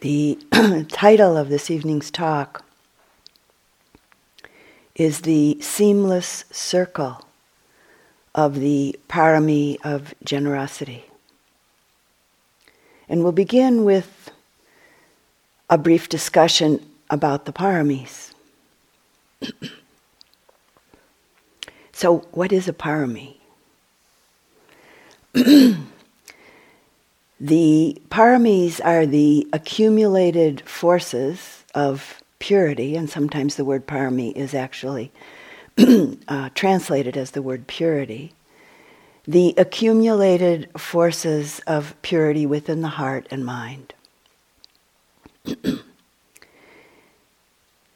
The title of this evening's talk is The Seamless Circle of the Parami of Generosity. And we'll begin with a brief discussion about the paramis. so, what is a parami? The paramis are the accumulated forces of purity, and sometimes the word parami is actually uh, translated as the word purity. The accumulated forces of purity within the heart and mind.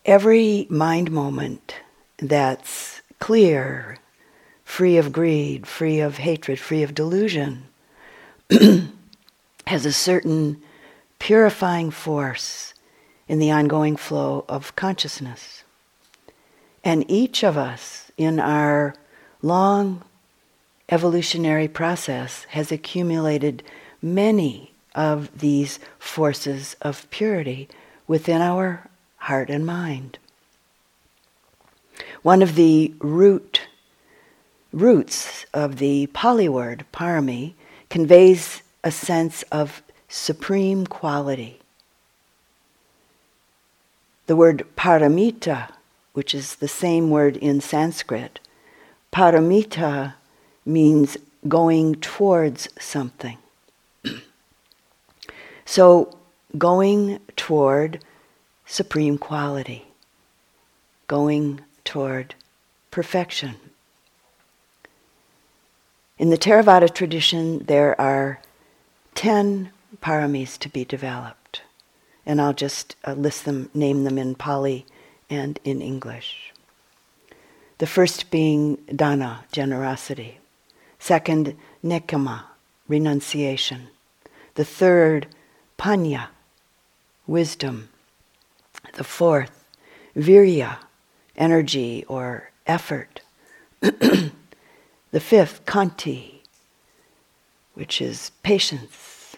Every mind moment that's clear, free of greed, free of hatred, free of delusion, has a certain purifying force in the ongoing flow of consciousness. And each of us in our long evolutionary process has accumulated many of these forces of purity within our heart and mind. One of the root roots of the Pali word parami conveys a sense of supreme quality. The word paramita, which is the same word in Sanskrit, paramita means going towards something. so, going toward supreme quality, going toward perfection. In the Theravada tradition, there are 10 paramis to be developed. And I'll just uh, list them, name them in Pali and in English. The first being dana, generosity. Second, nekkhamma, renunciation. The third, panya, wisdom. The fourth, virya, energy or effort. the fifth, khanti, which is patience,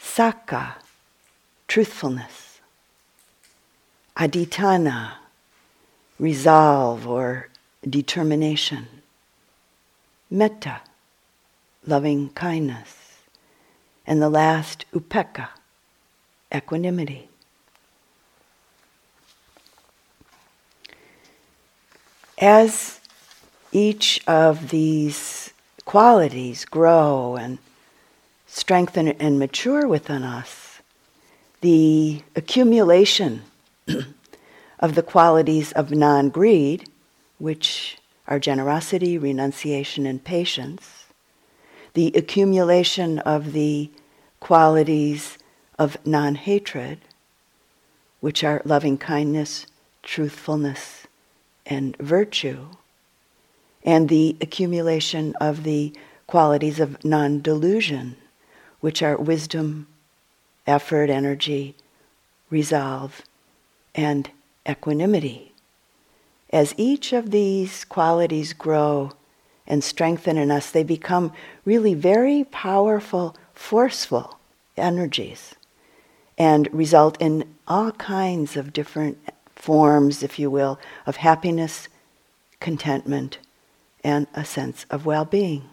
sacca, truthfulness, adhitthana, resolve or determination, metta, loving kindness, and the last, upekkha, equanimity. As each of these qualities grow and strengthen and mature within us, the accumulation of the qualities of non greed, which are generosity, renunciation, and patience, the accumulation of the qualities of non hatred, which are loving kindness, truthfulness, and virtue and the accumulation of the qualities of non delusion, which are wisdom, effort, energy, resolve, and equanimity. As each of these qualities grow and strengthen in us, they become really very powerful, forceful energies and result in all kinds of different forms, if you will, of happiness, contentment, and a sense of well being.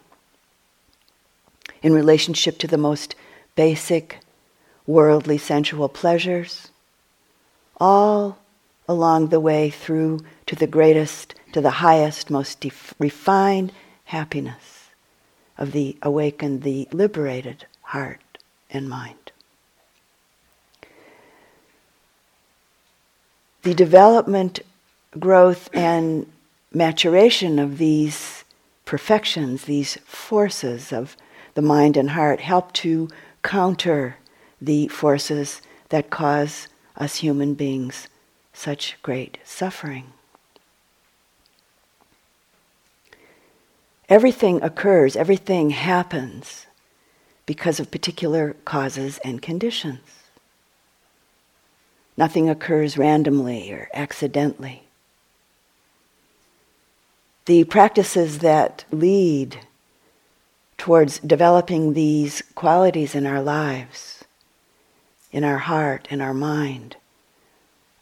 In relationship to the most basic worldly sensual pleasures, all along the way through to the greatest, to the highest, most def- refined happiness of the awakened, the liberated heart and mind. The development, growth, and maturation of these perfections, these forces of the mind and heart, help to counter the forces that cause us human beings such great suffering. Everything occurs, everything happens because of particular causes and conditions. Nothing occurs randomly or accidentally the practices that lead towards developing these qualities in our lives in our heart, in our mind,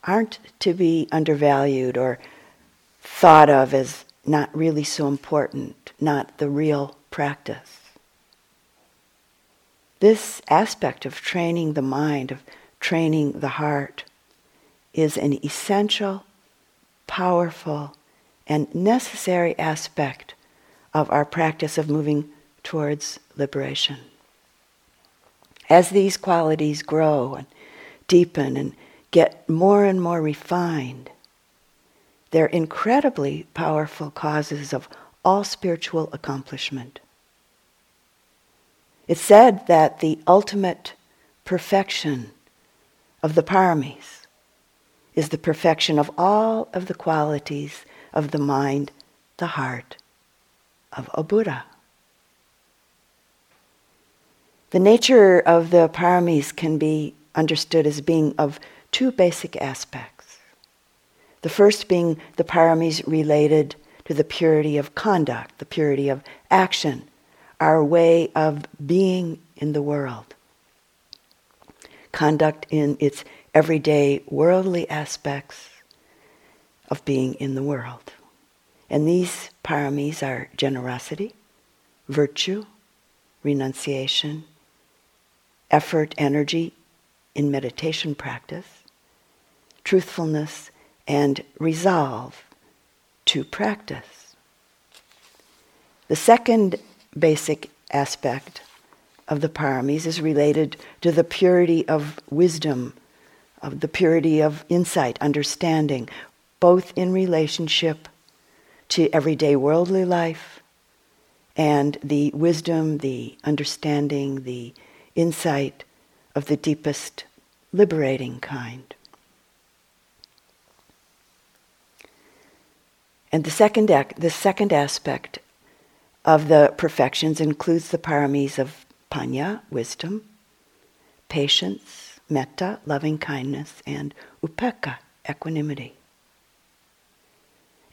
aren't to be undervalued or thought of as not really so important, not the real practice. This aspect of training the mind, of training the heart, is an essential, powerful, and necessary aspect of our practice of moving towards liberation. As these qualities grow and deepen and get more and more refined, they're incredibly powerful causes of all spiritual accomplishment. It's said that the ultimate perfection of the paramis is the perfection of all of the qualities of the mind, the heart of a Buddha. The nature of the paramis can be understood as being of two basic aspects. The first being the paramis related to the purity of conduct, the purity of action, our way of being in the world. Conduct in its everyday worldly aspects of being in the world. And these paramis are generosity, virtue, renunciation, effort, energy in meditation practice, truthfulness, and resolve to practice. The second basic aspect of the paramis is related to the purity of wisdom, of the purity of insight, understanding, both in relationship to everyday worldly life and the wisdom, the understanding, the insight of the deepest liberating kind. And the second, the second aspect of the perfections includes the paramis of panya, wisdom, patience, metta, loving kindness, and upekkha, equanimity.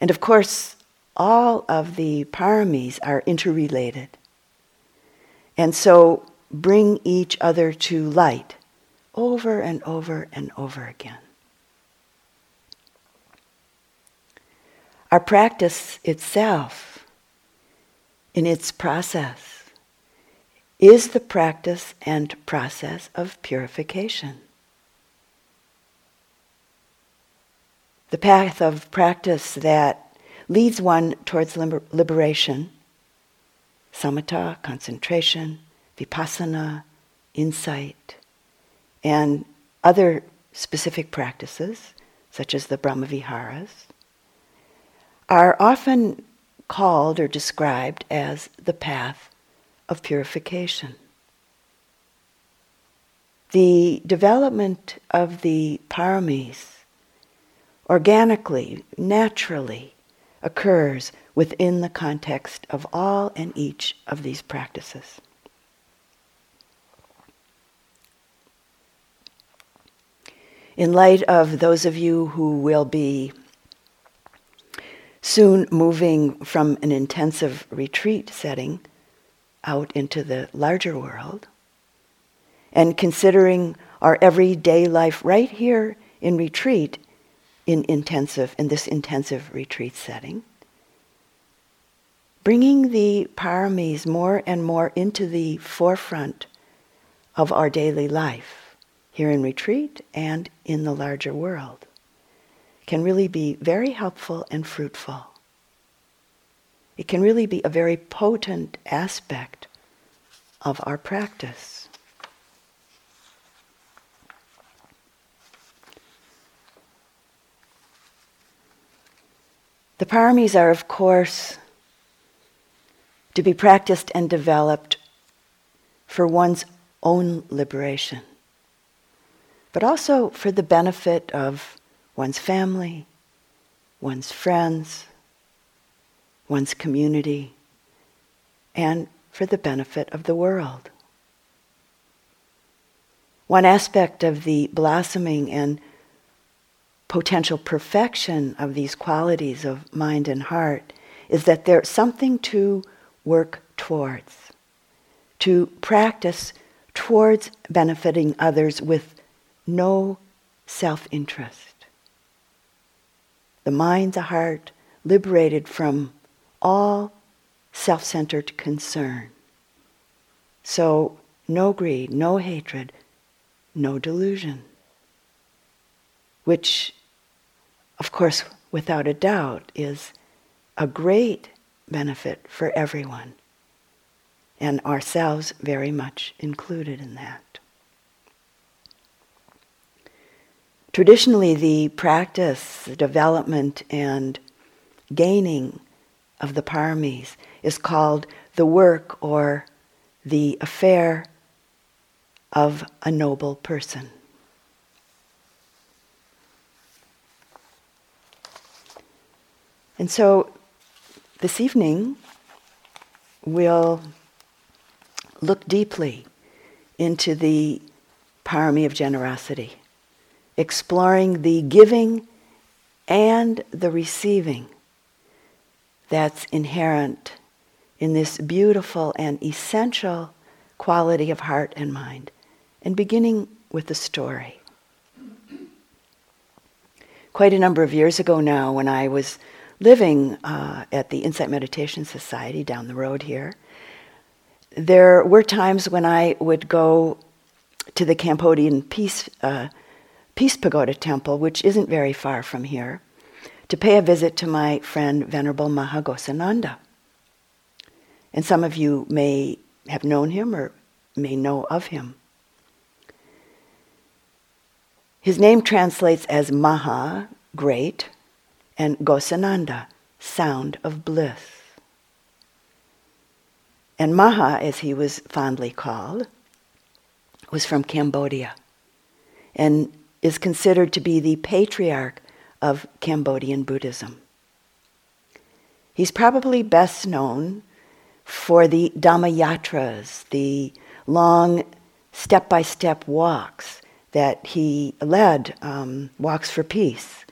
And of course, all of the paramis are interrelated. And so bring each other to light over and over and over again. Our practice itself, in its process, is the practice and process of purification. The path of practice that leads one towards liber- liberation, samatha, concentration, vipassana, insight, and other specific practices, such as the Brahmaviharas, are often called or described as the path of purification. The development of the paramis organically, naturally, occurs within the context of all and each of these practices. In light of those of you who will be soon moving from an intensive retreat setting out into the larger world, and considering our everyday life right here in retreat in intensive in this intensive retreat setting bringing the paramis more and more into the forefront of our daily life here in retreat and in the larger world can really be very helpful and fruitful. It can really be a very potent aspect of our practice. The paramis are, of course, to be practiced and developed for one's own liberation, but also for the benefit of one's family, one's friends, one's community, and for the benefit of the world. One aspect of the blossoming and potential perfection of these qualities of mind and heart is that there's something to work towards, to practice towards benefiting others with no self interest. The mind, the heart, liberated from all self centered concern. So, no greed, no hatred, no delusion. Which, of course, without a doubt, is a great benefit for everyone, and ourselves very much included in that. Traditionally, the practice, the development, and gaining of the paramis is called the work or the affair of a noble person. And so this evening we'll look deeply into the parami of generosity, exploring the giving and the receiving that's inherent in this beautiful and essential quality of heart and mind, and beginning with the story. Quite a number of years ago now, when I was living uh, at the Insight Meditation Society down the road here, there were times when I would go to the Cambodian Peace, uh, Peace Pagoda Temple, which isn't very far from here, to pay a visit to my friend Venerable Maha Ghosananda. And some of you may have known him or may know of him. His name translates as Maha, great, and Ghosananda, sound of bliss. And Maha, as he was fondly called, was from Cambodia and is considered to be the patriarch of Cambodian Buddhism. He's probably best known for the Dhammayietras, the long step by step walks that he led, um, walks for peace,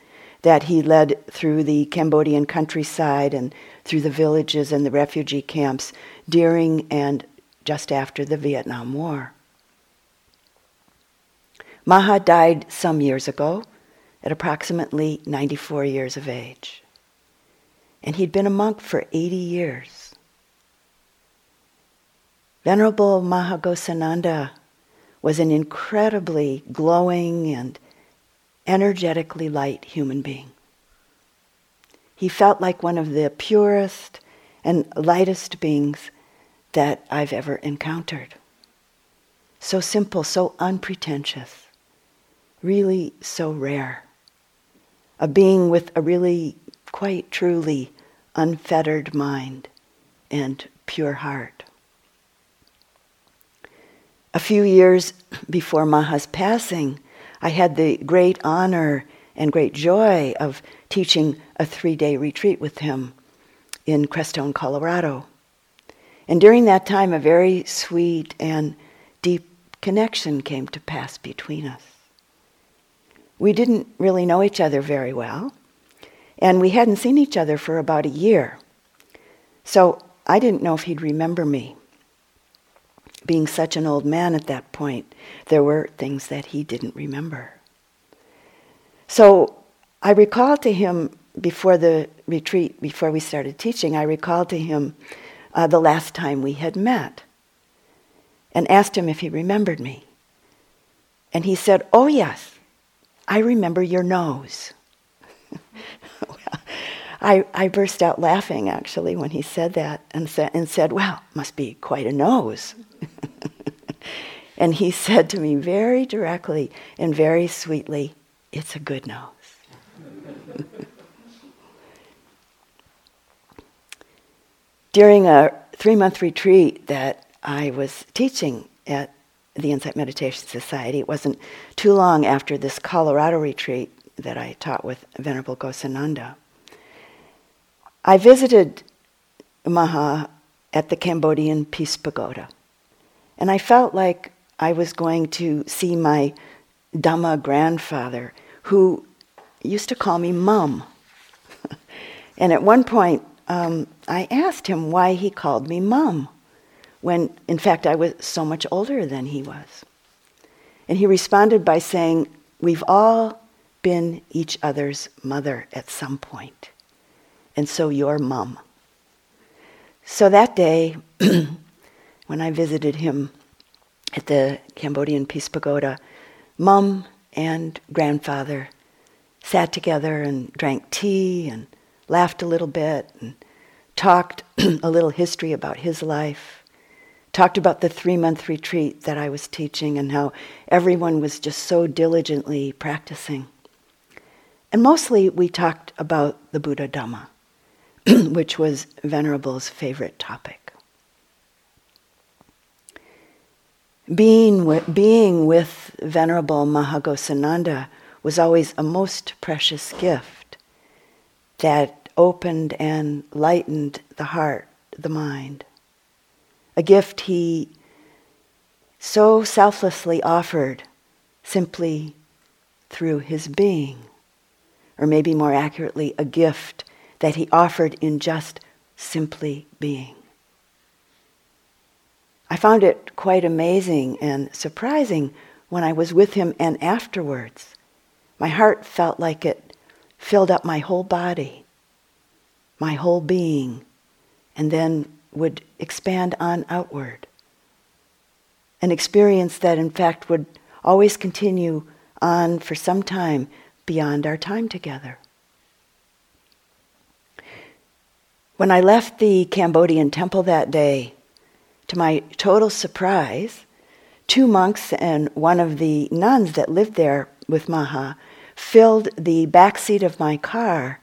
that he led through the Cambodian countryside and through the villages and the refugee camps during and just after the Vietnam War. Maha died some years ago at approximately 94 years of age. And he'd been a monk for 80 years. Venerable Maha Ghosananda was an incredibly glowing and energetically light human being. He felt like one of the purest and lightest beings that I've ever encountered. So simple, so unpretentious, really so rare a being with a really, quite truly unfettered mind and pure heart. A few years before Maha's passing, I had the great honor and great joy of teaching a three day retreat with him in Crestone, Colorado. And during that time, a very sweet and deep connection came to pass between us we didn't really know each other very well, and we hadn't seen each other for about a year. So I didn't know if he'd remember me. Being such an old man at that point, there were things that he didn't remember. So I recalled to him before the retreat, before we started teaching, I recalled to him uh, the last time we had met and asked him if he remembered me. And he said, Oh, yes. I remember your nose. I, I burst out laughing actually when he said that and, sa- and said, Well, must be quite a nose. and he said to me very directly and very sweetly, It's a good nose. During a three month retreat that I was teaching at the Insight Meditation Society. It wasn't too long after this Colorado retreat that I taught with Venerable Ghosananda. I visited Maha at the Cambodian Peace Pagoda, and I felt like I was going to see my Dhamma grandfather, who used to call me Mum. and at one point, um, I asked him why he called me Mum when in fact I was so much older than he was. And he responded by saying, We've all been each other's mother at some point, and so your mom. So that day, when I visited him at the Cambodian Peace Pagoda, mom and grandfather sat together and drank tea and laughed a little bit and talked a little history about his life, talked about the three month retreat that I was teaching and how everyone was just so diligently practicing. And mostly we talked about the Buddha Dhamma, which was Venerable's favorite topic. Being with, being with Venerable Maha Ghosananda was always a most precious gift that opened and lightened the heart, the mind. A gift he so selflessly offered simply through his being, or maybe more accurately, a gift that he offered in just simply being. I found it quite amazing and surprising when I was with him and afterwards. My heart felt like it filled up my whole body my whole being, and then would expand on outward. An experience that, in fact, would always continue on for some time beyond our time together. When I left the Cambodian temple that day, to my total surprise, two monks and one of the nuns that lived there with Maha filled the back seat of my car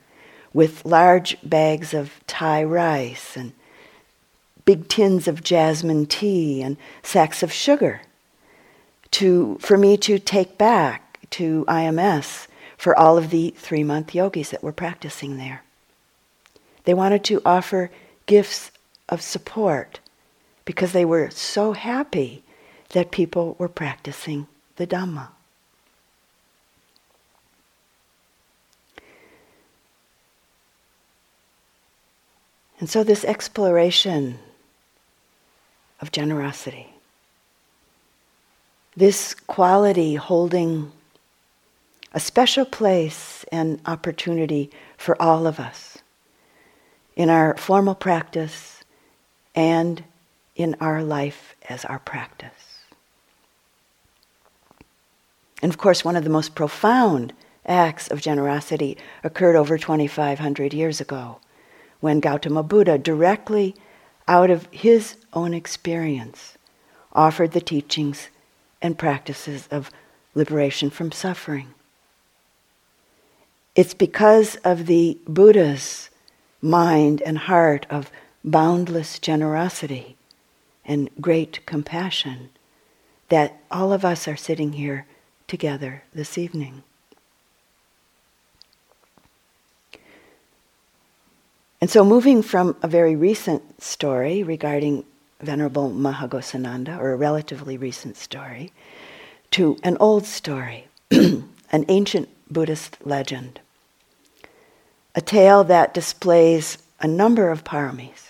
with large bags of Thai rice and big tins of jasmine tea and sacks of sugar to, for me to take back to IMS for all of the three month yogis that were practicing there. They wanted to offer gifts of support because they were so happy that people were practicing the Dhamma. And so, this exploration of generosity, this quality holding a special place and opportunity for all of us in our formal practice and in our life as our practice. And of course, one of the most profound acts of generosity occurred over 2,500 years ago when Gautama Buddha, directly out of his own experience, offered the teachings and practices of liberation from suffering. It's because of the Buddha's mind and heart of boundless generosity and great compassion that all of us are sitting here together this evening. And so, moving from a very recent story regarding Venerable Maha Ghosananda, or a relatively recent story, to an old story, an ancient Buddhist legend, a tale that displays a number of paramis,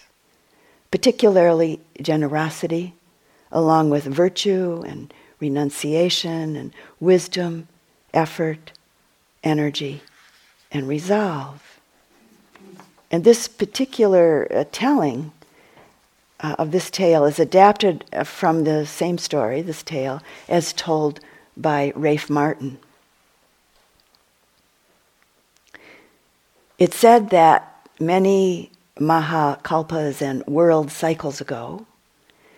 particularly generosity, along with virtue and renunciation and wisdom, effort, energy, and resolve. And this particular uh, telling uh, of this tale is adapted uh, from the same story, this tale, as told by Rafe Martin. It's said that many Mahakalpas and world cycles ago,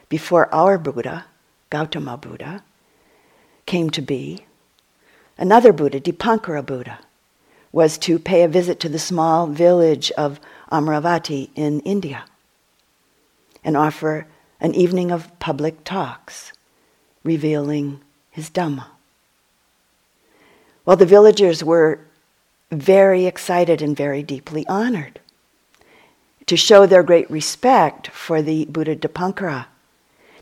before our Buddha, Gautama Buddha, came to be, another Buddha, Dipankara Buddha, was to pay a visit to the small village of Amravati in India and offer an evening of public talks revealing his Dhamma. Well, the villagers were very excited and very deeply honored. To show their great respect for the Buddha Dipankara,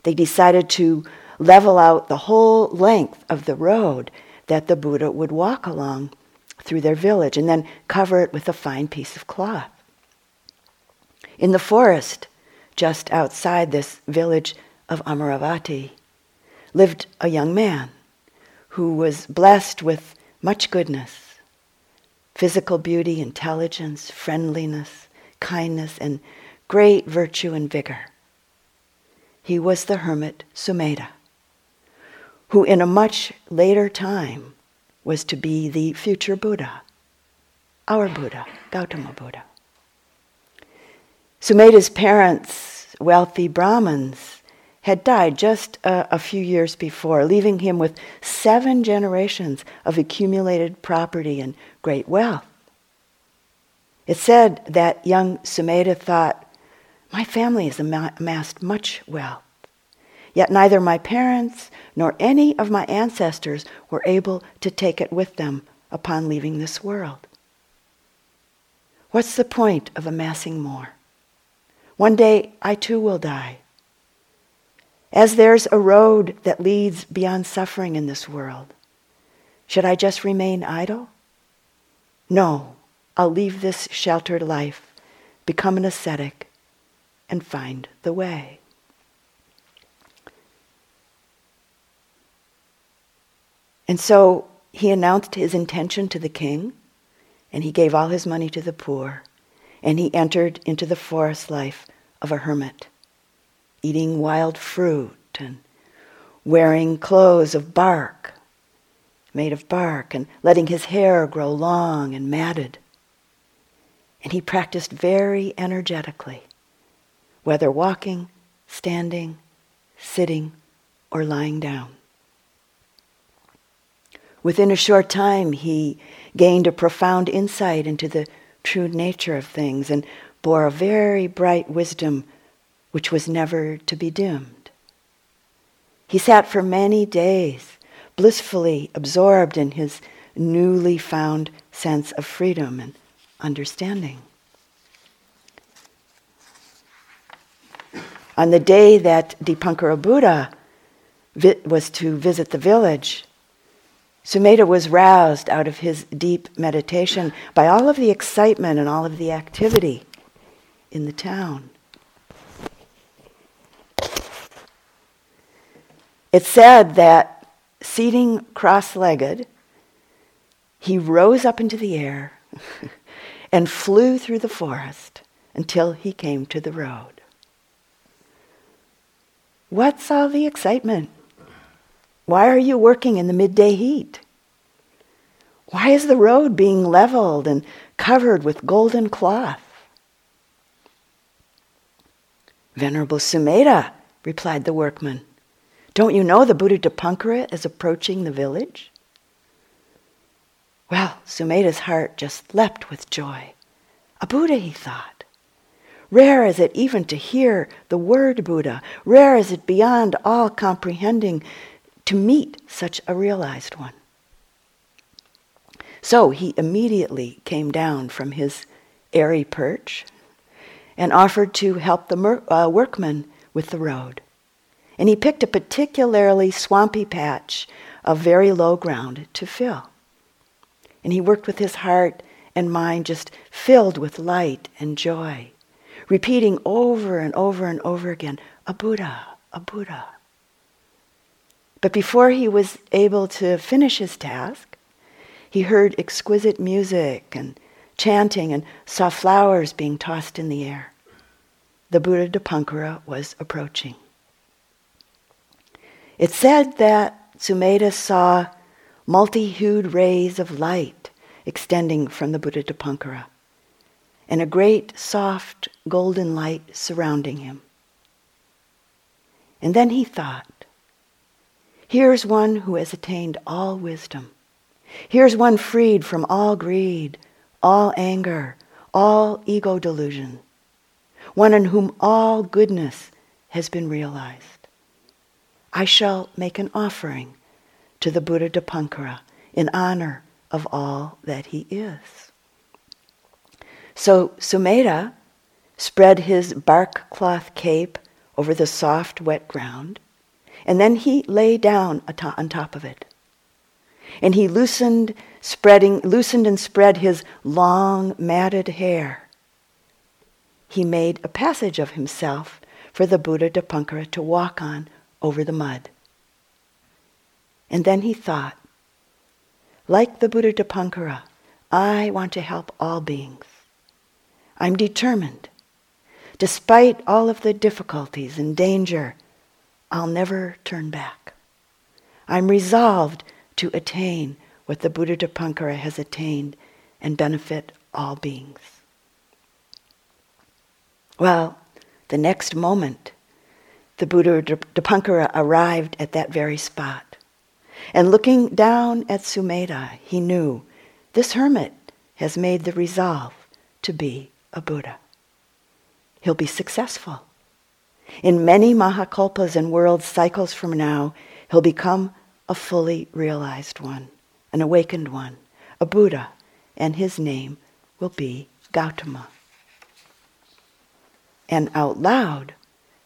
they decided to level out the whole length of the road that the Buddha would walk along through their village and then cover it with a fine piece of cloth. In the forest, just outside this village of Amaravati, lived a young man who was blessed with much goodness, physical beauty, intelligence, friendliness, kindness, and great virtue and vigor. He was the hermit Sumedha, who in a much later time was to be the future Buddha, our Buddha, Gautama Buddha. Sumedha's parents, wealthy Brahmins, had died just a, a, few years before, leaving him with seven generations of accumulated property and great wealth. It said that young Sumedha thought, My family has amassed much wealth. Yet neither my parents nor any of my ancestors were able to take it with them upon leaving this world. What's the point of amassing more? One day I too will die. As there's a road that leads beyond suffering in this world, should I just remain idle? No, I'll leave this sheltered life, become an ascetic, and find the way. And so he announced his intention to the king, and he gave all his money to the poor, and he entered into the forest life of a hermit, eating wild fruit and wearing clothes of bark, made of bark, and letting his hair grow long and matted. And he practiced very energetically, whether walking, standing, sitting, or lying down. Within a short time, he gained a profound insight into the true nature of things and bore a very bright wisdom which was never to be dimmed. He sat for many days, blissfully absorbed in his newly found sense of freedom and understanding. On the day that Dipankara Buddha was to visit the village, Sumedha was roused out of his deep meditation by all of the excitement and all of the activity in the town. It said that seating cross legged, he rose up into the air and flew through the forest until he came to the road. What's all the excitement? Why are you working in the midday heat? Why is the road being leveled and covered with golden cloth? Venerable Sumedha, replied the workman, don't you know the Buddha Dipankara is approaching the village? Well, Sumedha's heart just leapt with joy. A Buddha, he thought. Rare is it even to hear the word Buddha. Rare is it beyond all comprehending to meet such a realized one. So he immediately came down from his airy perch and offered to help the mer- uh, workman with the road. And he picked a particularly swampy patch of very low ground to fill. And he worked with his heart and mind just filled with light and joy, repeating over and over and over again, a Buddha, a Buddha. But before he was able to finish his task, he heard exquisite music and chanting and saw flowers being tossed in the air. The Buddha Dipankara was approaching. It said that Sumedha saw multi-hued rays of light extending from the Buddha Dipankara and a great soft golden light surrounding him. And then he thought, Here's one who has attained all wisdom. Here's one freed from all greed, all anger, all ego delusion. One in whom all goodness has been realized. I shall make an offering to the Buddha Dipankara in honor of all that he is. So Sumedha spread his bark cloth cape over the soft, wet ground and then he lay down on top of it. And he loosened, spreading, loosened and spread his long, matted hair. He made a passage of himself for the Buddha Dipankara to walk on over the mud. And then he thought, like the Buddha Dipankara, I want to help all beings. I'm determined. Despite all of the difficulties and danger, I'll never turn back. I'm resolved to attain what the Buddha Dipankara has attained and benefit all beings. Well, the next moment, the Buddha Dipankara arrived at that very spot. And looking down at Sumedha, he knew this hermit has made the resolve to be a Buddha. He'll be successful. In many Mahakalpas and world cycles from now, he'll become a fully realized one, an awakened one, a Buddha, and his name will be Gautama. And out loud,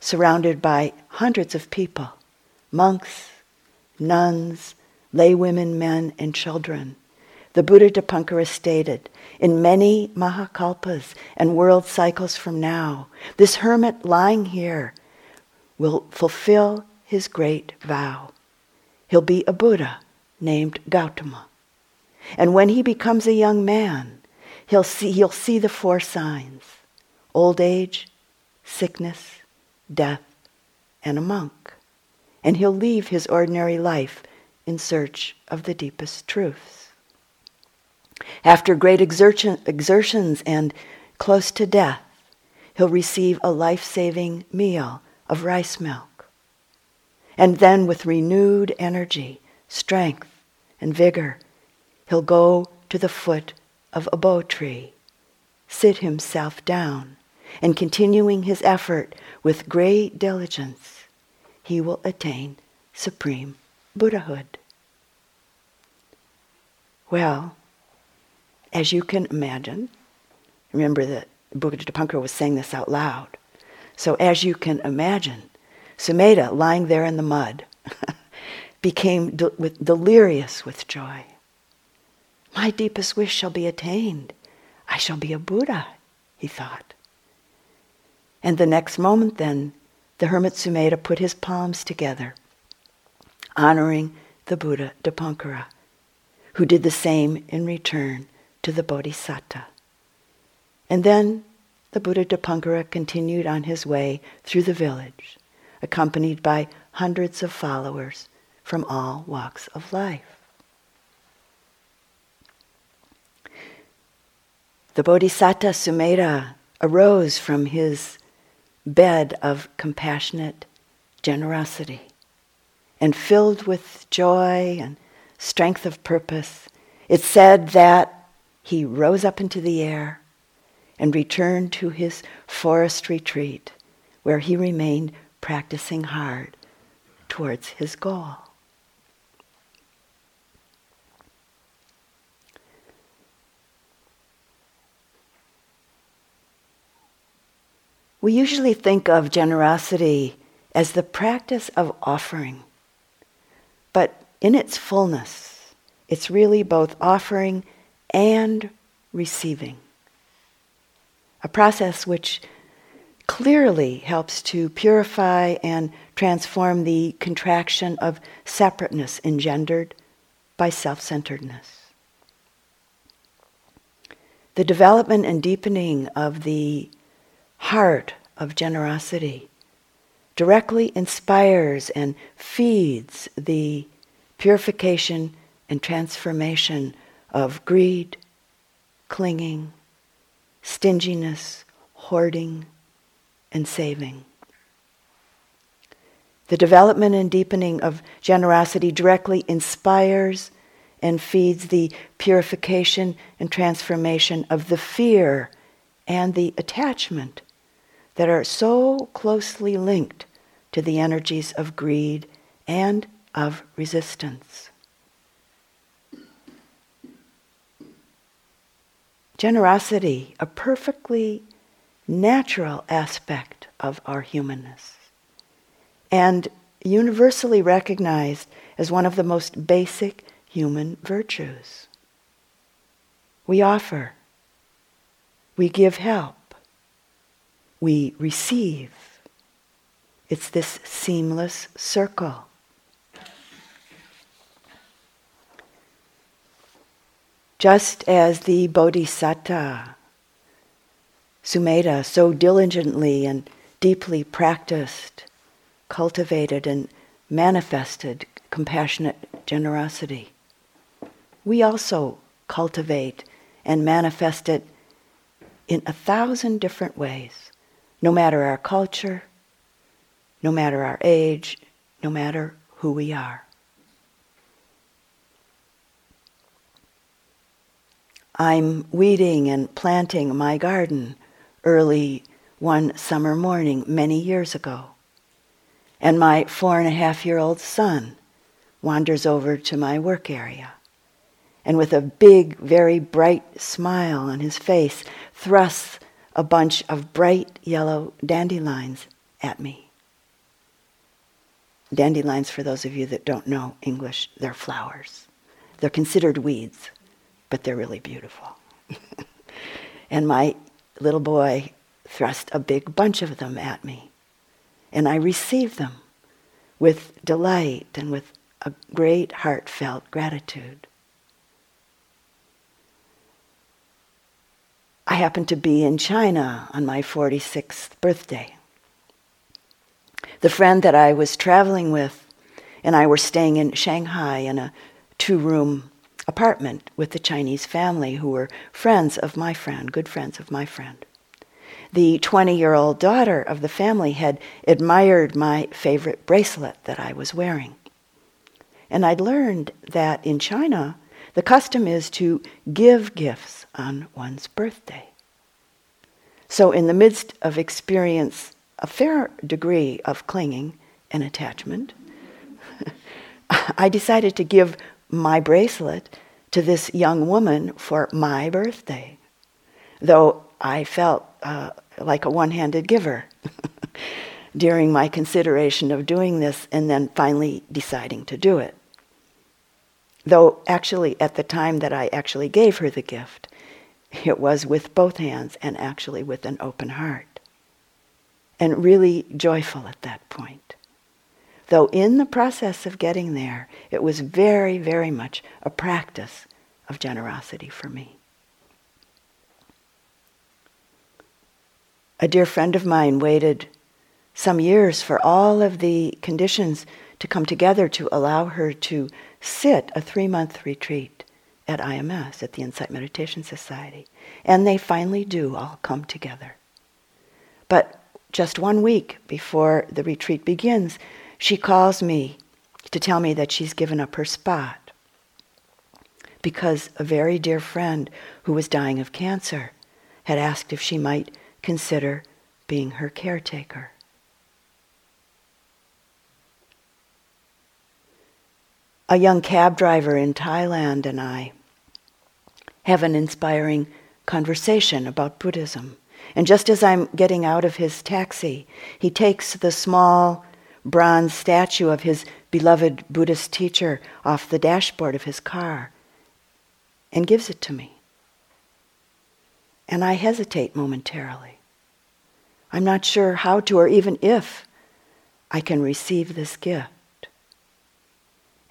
surrounded by hundreds of people, monks, nuns, laywomen, men, and children, the Buddha Dipankara stated, in many Mahakalpas and world cycles from now, this hermit lying here will fulfill his great vow. He'll be a Buddha named Gautama. And when he becomes a young man, he'll see, he'll see the four signs old age, sickness, death, and a monk. And he'll leave his ordinary life in search of the deepest truths. After great exertion, exertions and close to death, he'll receive a life saving meal of rice milk. And then, with renewed energy, strength, and vigor, he'll go to the foot of a bo tree, sit himself down, and continuing his effort with great diligence, he will attain supreme Buddhahood. Well, as you can imagine, remember that Buddha was saying this out loud. So as you can imagine, Sumedha, lying there in the mud, became de- with, delirious with joy. My deepest wish shall be attained. I shall be a Buddha, he thought. And the next moment, then, the hermit Sumedha put his palms together, honoring the Buddha Dipankara, who did the same in return to the Bodhisatta. And then the Buddha Dipankara continued on his way through the village, accompanied by hundreds of followers from all walks of life. The Bodhisatta Sumedha arose from his bed of compassionate generosity and filled with joy and strength of purpose. It said that he rose up into the air and returned to his forest retreat, where he remained practicing hard towards his goal. We usually think of generosity as the practice of offering, but in its fullness, it's really both offering and receiving. A process which clearly helps to purify and transform the contraction of separateness engendered by self centeredness. The development and deepening of the heart of generosity directly inspires and feeds the purification and transformation of greed, clinging, stinginess, hoarding, and saving. The development and deepening of generosity directly inspires and feeds the purification and transformation of the fear and the attachment that are so closely linked to the energies of greed and of resistance. generosity a perfectly natural aspect of our humanness and universally recognized as one of the most basic human virtues. We offer, we give help, we receive. It's this seamless circle. Just as the Bodhisattva Sumedha so diligently and deeply practiced, cultivated, and manifested compassionate generosity. We also cultivate and manifest it in a thousand different ways, no matter our culture, no matter our age, no matter who we are. I'm weeding and planting my garden early one summer morning many years ago. And my four and a half year old son wanders over to my work area and with a big, very bright smile on his face, thrusts a bunch of bright yellow dandelions at me. Dandelions, for those of you that don't know English, they're flowers. They're considered weeds, but they're really beautiful. and my little boy thrust a big bunch of them at me. And I received them with delight and with a great heartfelt gratitude. I happened to be in China on my 46th birthday. The friend that I was traveling with and I were staying in Shanghai in a two room apartment with the Chinese family who were friends of my friend, good friends of my friend. The 20 year old daughter of the family had admired my favorite bracelet that I was wearing. And I'd learned that in China, the custom is to give gifts on one's birthday. So, in the midst of experience a fair degree of clinging and attachment, I decided to give my bracelet to this young woman for my birthday, though I felt uh, like a one handed giver during my consideration of doing this and then finally deciding to do it. Though, actually, at the time that I actually gave her the gift, it was with both hands and actually with an open heart. And really joyful at that point. Though in the process of getting there, it was very, very much a practice of generosity for me. A dear friend of mine waited some years for all of the conditions to come together to allow her to sit a three month retreat at IMS, at the Insight Meditation Society. And they finally do all come together. But just one week before the retreat begins, she calls me to tell me that she's given up her spot because a very dear friend who was dying of cancer had asked if she might consider being her caretaker. A young cab driver in Thailand and I have an inspiring conversation about Buddhism. And just as I'm getting out of his taxi, he takes the small bronze statue of his beloved Buddhist teacher off the dashboard of his car and gives it to me. And I hesitate momentarily. I'm not sure how to, or even if I can receive this gift.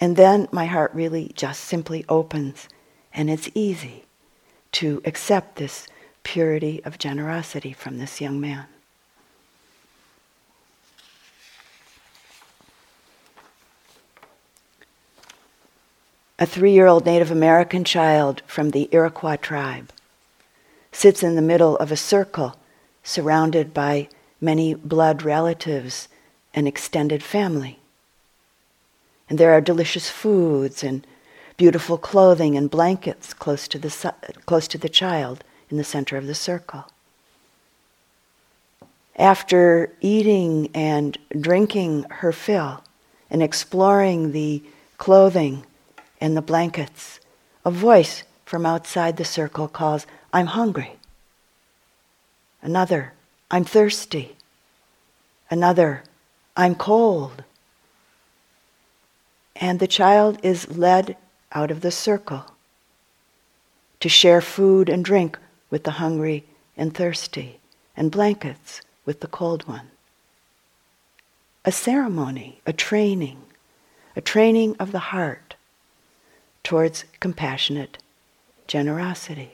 And then my heart really just simply opens, and it's easy to accept this purity of generosity from this young man. A three year old Native American child from the Iroquois tribe sits in the middle of a circle surrounded by many blood relatives and extended family. And there are delicious foods and beautiful clothing and blankets close to the, close to the child in the center of the circle. After eating and drinking her fill and exploring the clothing and the blankets, a voice from outside the circle calls, I'm hungry. Another, I'm thirsty. Another, I'm cold. And the child is led out of the circle to share food and drink with the hungry and thirsty, and blankets with the cold one. A ceremony, a training, a training of the heart towards compassionate generosity.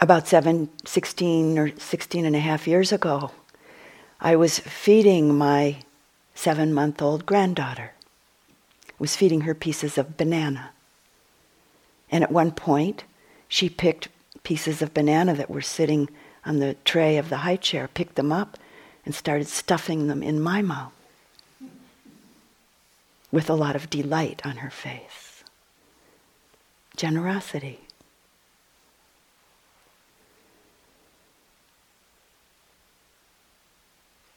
About seven, 16 or 16 and a half years ago, I was feeding my seven month old granddaughter. I was feeding her pieces of banana. And at one point, she picked pieces of banana that were sitting on the tray of the high chair, picked them up, and started stuffing them in my mouth with a lot of delight on her face. Generosity.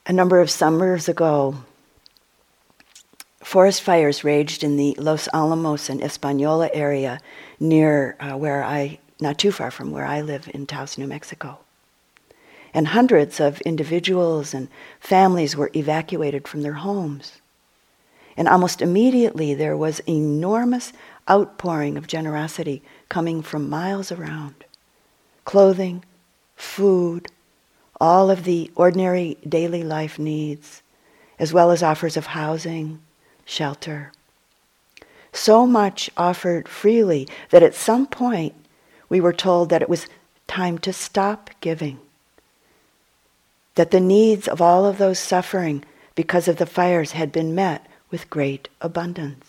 A number of summers ago, forest fires raged in the Los Alamos and Española area near uh, where I, not too far from where I live in Taos, New Mexico. And hundreds of individuals and families were evacuated from their homes. And almost immediately there was enormous outpouring of generosity coming from miles around. Clothing, food, all of the ordinary daily life needs, as well as offers of housing, shelter. So much offered freely that at some point we were told that it was time to stop giving. That the needs of all of those suffering because of the fires had been met with great abundance.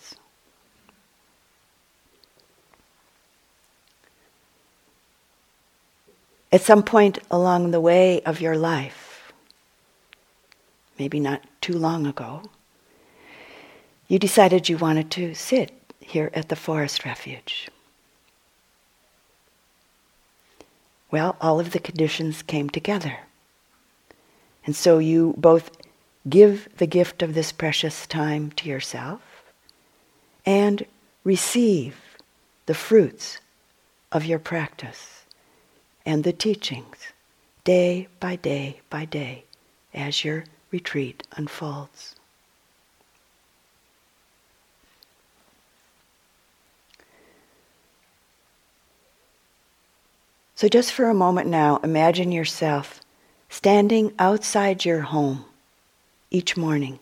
At some point along the way of your life, maybe not too long ago, you decided you wanted to sit here at the forest refuge. Well, all of the conditions came together. And so you both give the gift of this precious time to yourself and receive the fruits of your practice and the teachings day by day by day as your retreat unfolds. So, just for a moment now, imagine yourself standing outside your home each morning,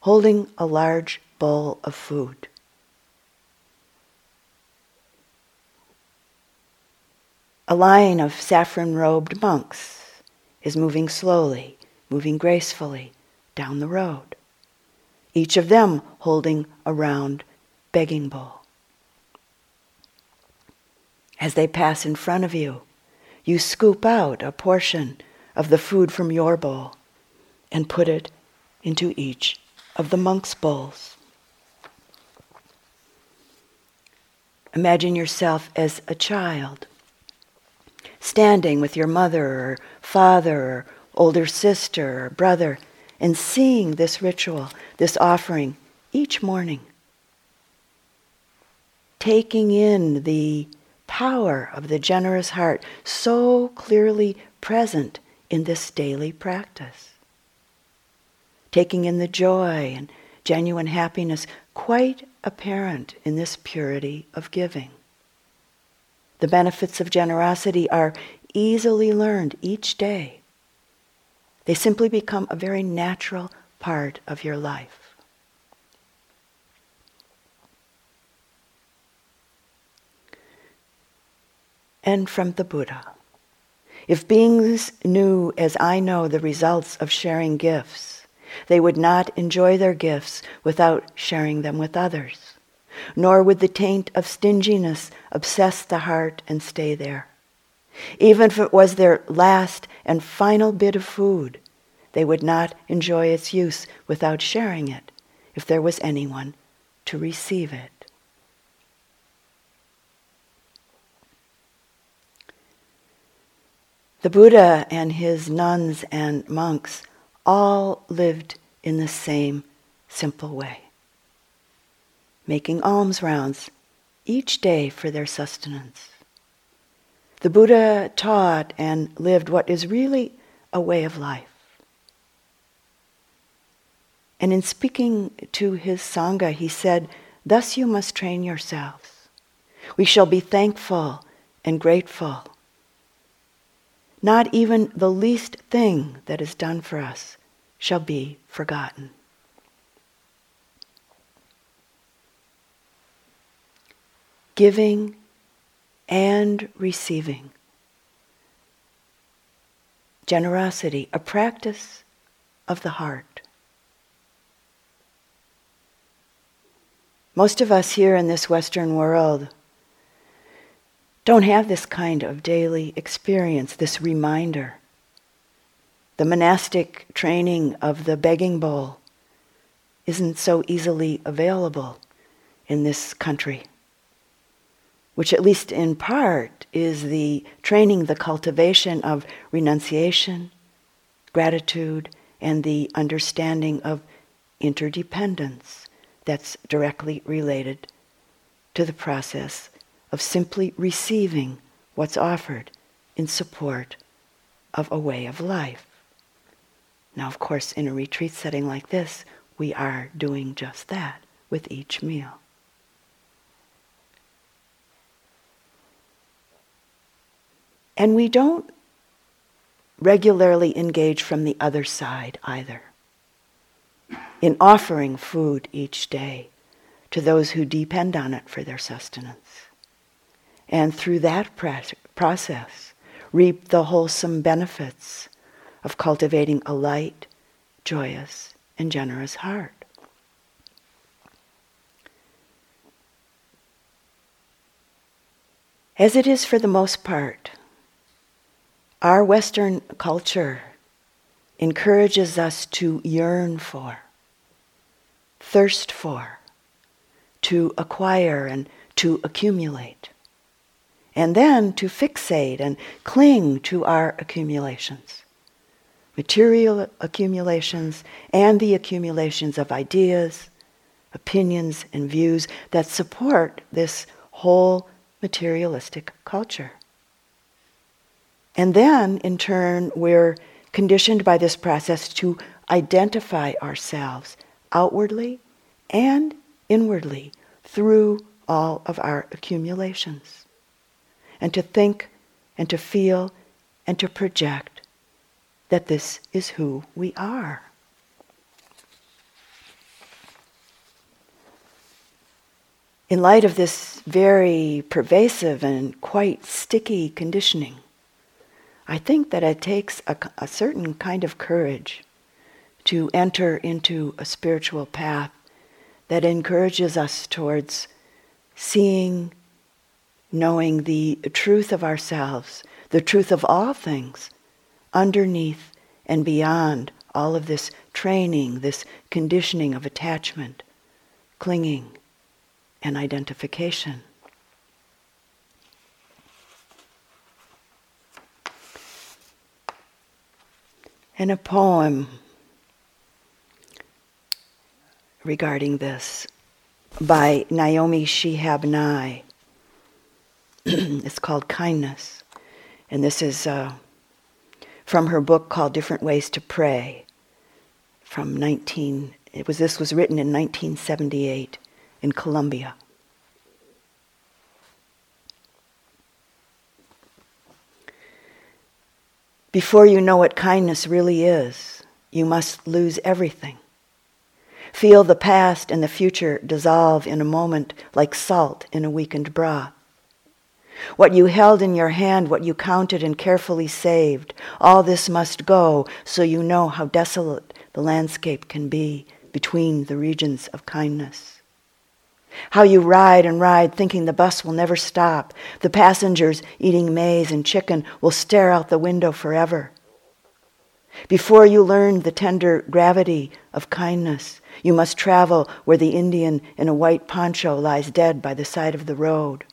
holding a large bowl of food. A line of saffron robed monks is moving slowly, moving gracefully down the road, each of them holding a round begging bowl. As they pass in front of you, you scoop out a portion of the food from your bowl and put it into each of the monk's bowls. Imagine yourself as a child, standing with your mother or father or older sister or brother, and seeing this ritual, this offering, each morning. Taking in the power of the generous heart so clearly present in this daily practice taking in the joy and genuine happiness quite apparent in this purity of giving. The benefits of generosity are easily learned each day. They simply become a very natural part of your life. And from the Buddha. If beings knew as I know the results of sharing gifts, they would not enjoy their gifts without sharing them with others. Nor would the taint of stinginess obsess the heart and stay there. Even if it was their last and final bit of food, they would not enjoy its use without sharing it if there was anyone to receive it. The Buddha and his nuns and monks all lived in the same simple way, making alms rounds each day for their sustenance. The Buddha taught and lived what is really a way of life. And in speaking to his Sangha, he said, Thus you must train yourselves. We shall be thankful and grateful not even the least thing that is done for us shall be forgotten. Giving and receiving. Generosity, a practice of the heart. Most of us here in this Western world don't have this kind of daily experience, this reminder. The monastic training of the begging bowl isn't so easily available in this country, which, at least in part, is the training, the cultivation of renunciation, gratitude, and the understanding of interdependence that's directly related to the process of simply receiving what's offered in support of a way of life. Now, of course, in a retreat setting like this, we are doing just that with each meal. And we don't regularly engage from the other side either in offering food each day to those who depend on it for their sustenance. And through that process, reap the wholesome benefits of cultivating a light, joyous, and generous heart. As it is for the most part, our Western culture encourages us to yearn for, thirst for, to acquire and to accumulate, and then to fixate and cling to our accumulations material accumulations and the accumulations of ideas, opinions, and views that support this whole materialistic culture. And then, in turn, we're conditioned by this process to identify ourselves outwardly and inwardly through all of our accumulations. And to think and to feel and to project that this is who we are. In light of this very pervasive and quite sticky conditioning, I think that it takes a, a, certain kind of courage to enter into a spiritual path that encourages us towards seeing, knowing the truth of ourselves, the truth of all things, underneath and beyond all of this training, this conditioning of attachment, clinging, and identification. And a poem regarding this by Naomi Shihab Nye. it's called Kindness. And this is uh, from her book called Different Ways to Pray from 19 it was this was written in 1978 in Colombia. Before you know what kindness really is, you must lose everything. Feel the past and the future dissolve in a moment like salt in a weakened broth. What you held in your hand, what you counted and carefully saved, all this must go so you know how desolate the landscape can be between the regions of kindness. How you ride and ride thinking the bus will never stop. The passengers eating maize and chicken will stare out the window forever. Before you learn the tender gravity of kindness, you must travel where the Indian in a white poncho lies dead by the side of the road.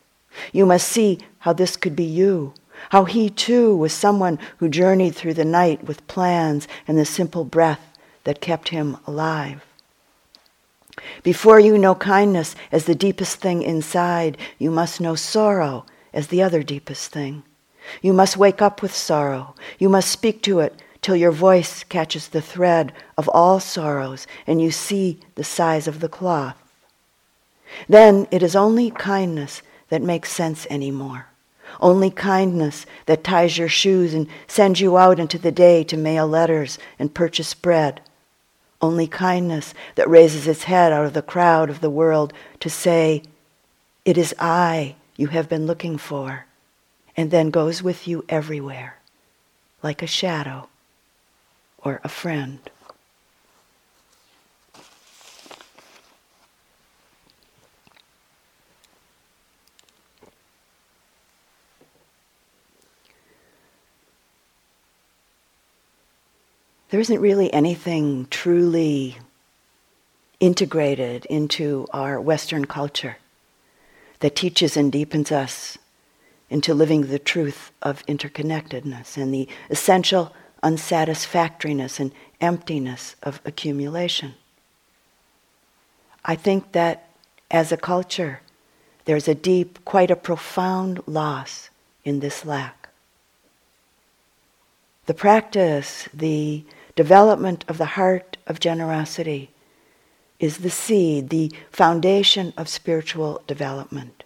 You must see how this could be you, how he too was someone who journeyed through the night with plans and the simple breath that kept him alive. Before you know kindness as the deepest thing inside, you must know sorrow as the other deepest thing. You must wake up with sorrow. You must speak to it till your voice catches the thread of all sorrows and you see the size of the cloth. Then it is only kindness that makes sense anymore. Only kindness that ties your shoes and sends you out into the day to mail letters and purchase bread. Only kindness that raises its head out of the crowd of the world to say, It is I you have been looking for, and then goes with you everywhere, like a shadow or a friend. There isn't really anything truly integrated into our Western culture that teaches and deepens us into living the truth of interconnectedness and the essential unsatisfactoriness and emptiness of accumulation. I think that as a culture, there's a deep, quite a profound loss in this lack. The practice, the development of the heart of generosity is the seed, the foundation of spiritual development.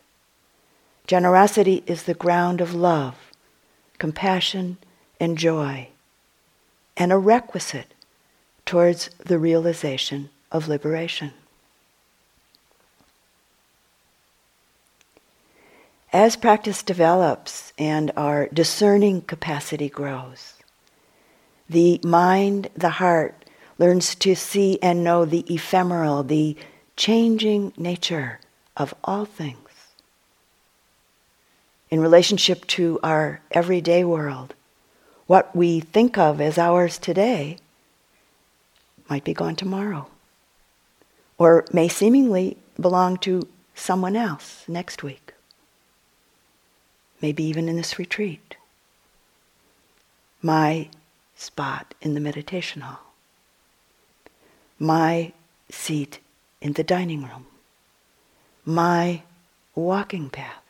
Generosity is the ground of love, compassion, and joy, and a requisite towards the realization of liberation. As practice develops and our discerning capacity grows, the mind, the heart, learns to see and know the ephemeral, the changing nature of all things. In relationship to our everyday world, what we think of as ours today might be gone tomorrow, or may seemingly belong to someone else next week, maybe even in this retreat. My spot in the meditation hall, my seat in the dining room, my walking path.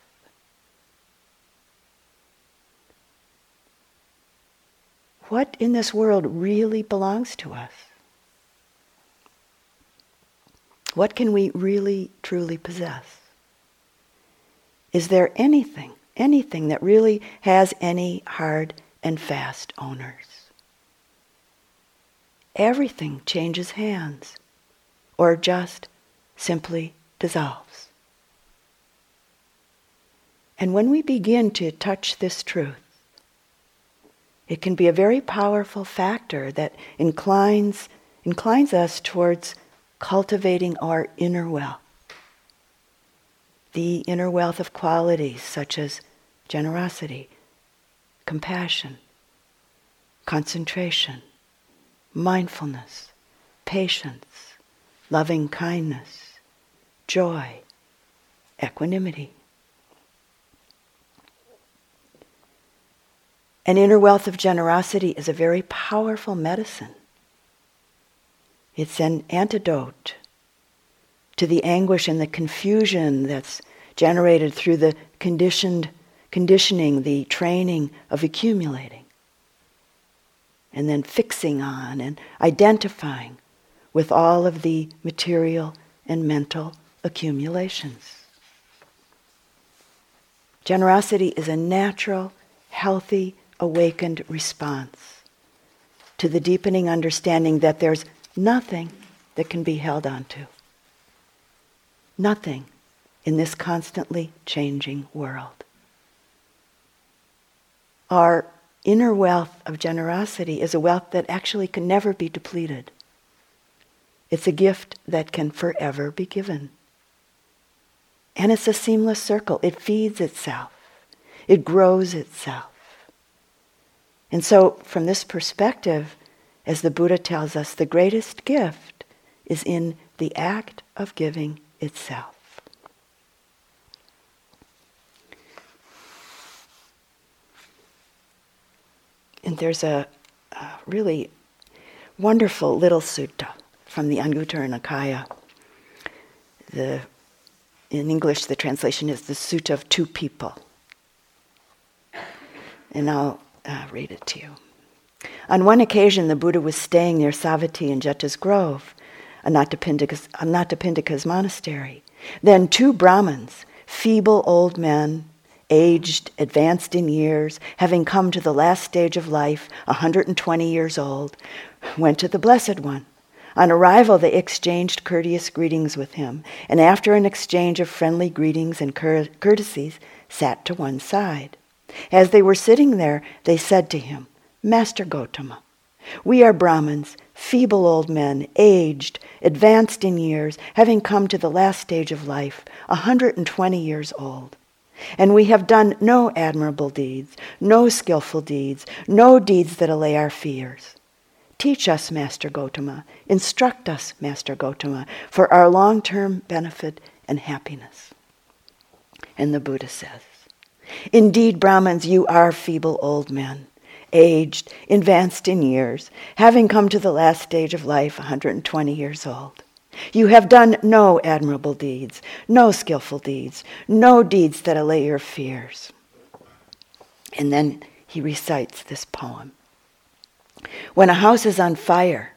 What in this world really belongs to us? What can we really, truly possess? Is there anything, anything that really has any hard and fast owners? Everything changes hands or just simply dissolves. And when we begin to touch this truth, it can be a very powerful factor that inclines, inclines us towards cultivating our inner wealth. The inner wealth of qualities such as generosity, compassion, concentration, mindfulness, patience, loving kindness, joy, equanimity. An inner wealth of generosity is a very powerful medicine. It's an antidote to the anguish and the confusion that's generated through the conditioned conditioning, the training of accumulating and then fixing on and identifying with all of the material and mental accumulations. Generosity is a natural, healthy, awakened response to the deepening understanding that there's nothing that can be held onto. Nothing in this constantly changing world. Our inner wealth of generosity is a wealth that actually can never be depleted. It's a gift that can forever be given. And it's a seamless circle. It feeds itself. It grows itself. And so, from this perspective, as the Buddha tells us, the greatest gift is in the act of giving itself. And there's a, a really wonderful little sutta from the Anguttara Nikaya. The, in English, the translation is the Sutta of Two People. And I'll uh, read it to you. On one occasion, the Buddha was staying near Savatthi in Jeta's Grove, Anathapindika's monastery. Then two Brahmins, feeble old men, aged, advanced in years, having come to the last stage of life, 120 years old, went to the Blessed One, On arrival, they exchanged courteous greetings with him, and after an exchange of friendly greetings and cour- courtesies, sat to one side. As they were sitting there, they said to him, Master Gotama, we are Brahmins, feeble old men, aged, advanced in years, having come to the last stage of life, a 120 years old. And we have done no admirable deeds, no skillful deeds, no deeds that allay our fears. Teach us, Master Gotama. Instruct us, Master Gotama, for our long term benefit and happiness. And the Buddha says, Indeed, Brahmins, you are feeble old men, aged, advanced in years, having come to the last stage of life, 120 years old. You have done no admirable deeds, no skillful deeds, no deeds that allay your fears. And then he recites this poem. When a house is on fire,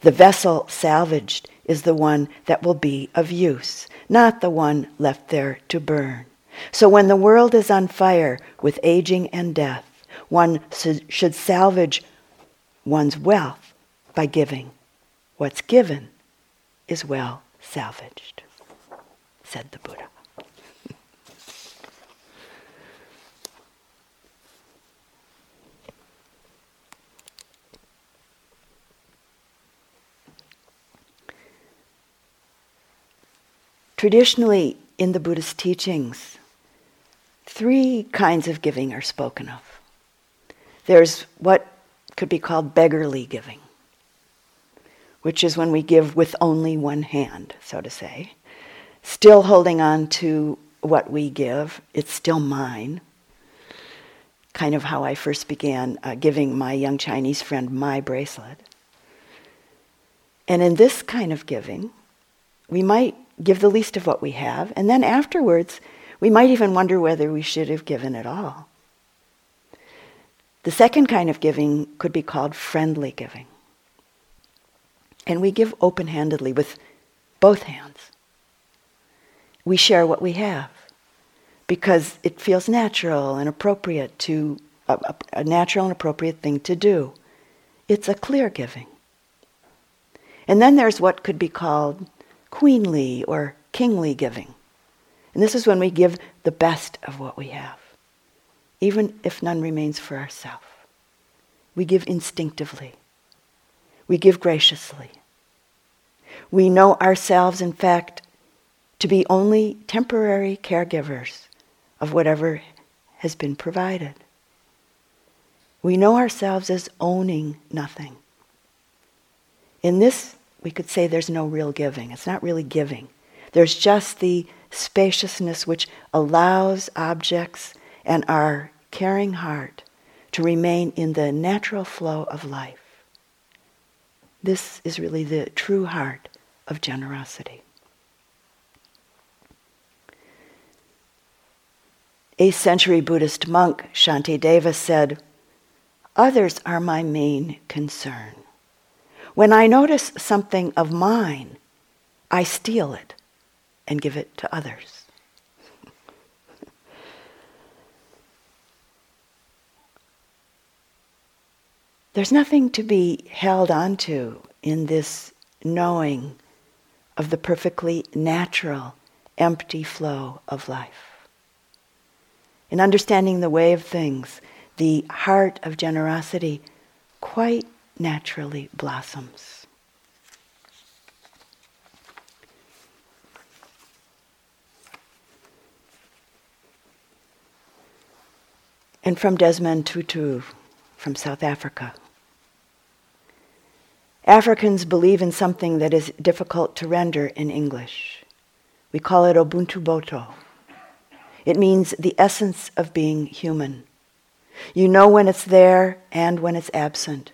the vessel salvaged is the one that will be of use, not the one left there to burn. So when the world is on fire with aging and death, one should salvage one's wealth by giving. What's given is well salvaged, said the Buddha. Traditionally, in the Buddhist teachings, three kinds of giving are spoken of. There's what could be called beggarly giving, which is when we give with only one hand, so to say, still holding on to what we give, it's still mine. Kind of how I first began uh, giving my young Chinese friend my bracelet. And in this kind of giving, we might give the least of what we have, and then afterwards, we might even wonder whether we should have given at all. The second kind of giving could be called friendly giving. And we give open handedly with both hands. We share what we have because it feels natural and appropriate to, a, a, natural and appropriate thing to do. It's a clear giving. And then there's what could be called queenly or kingly giving. And this is when we give the best of what we have, even if none remains for ourselves. We give instinctively. We give graciously. We know ourselves, in fact, to be only temporary caregivers of whatever has been provided. We know ourselves as owning nothing. In this, we could say there's no real giving. It's not really giving. There's just the spaciousness which allows objects and our caring heart to remain in the natural flow of life. This is really the true heart of generosity. Eighth century Buddhist monk Shantideva said, Others are my main concern. When I notice something of mine, I steal it and give it to others. There's nothing to be held onto in this knowing of the perfectly natural, empty flow of life. In understanding the way of things, the heart of generosity quite naturally blossoms. and from Desmond Tutu from South Africa. Africans believe in something that is difficult to render in English. We call it Ubuntu Botho. It means the essence of being human. You know when it's there and when it's absent.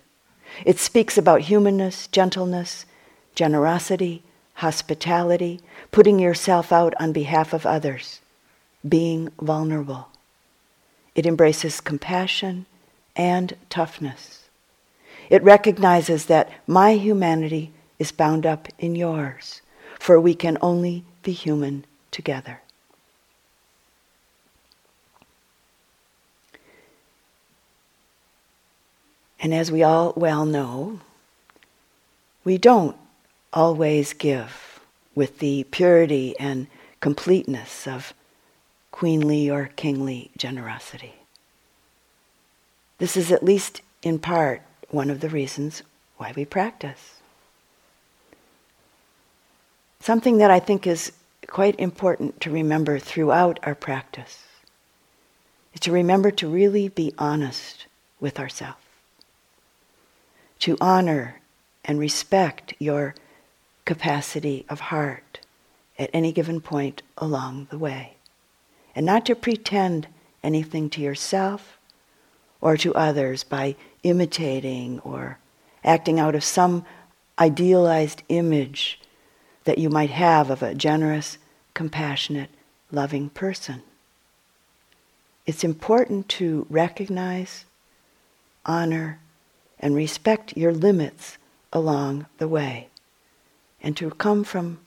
It speaks about humanness, gentleness, generosity, hospitality, putting yourself out on behalf of others, being vulnerable. It embraces compassion and toughness. It recognizes that my humanity is bound up in yours, for we can only be human together. And as we all well know, we don't always give with the purity and completeness of queenly or kingly generosity. This is at least in part one of the reasons why we practice. Something that I think is quite important to remember throughout our practice is to remember to really be honest with ourselves, to honor and respect your capacity of heart at any given point along the way, and not to pretend anything to yourself or to others by imitating or acting out of some idealized image that you might have of a generous, compassionate, loving person. It's important to recognize, honor, and respect your limits along the way, and to come from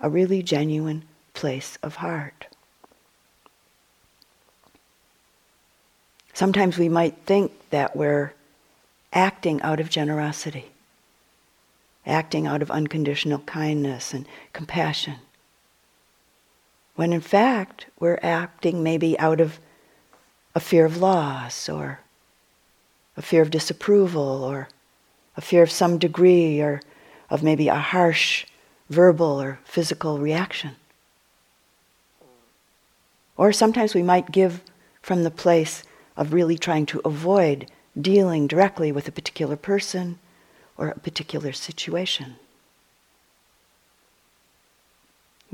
a really genuine place of heart. Sometimes we might think that we're acting out of generosity, acting out of unconditional kindness and compassion, when in fact we're acting maybe out of a fear of loss or a fear of disapproval or a fear of some degree or of maybe a harsh verbal or physical reaction. Or sometimes we might give from the place of really trying to avoid dealing directly with a particular person or a particular situation.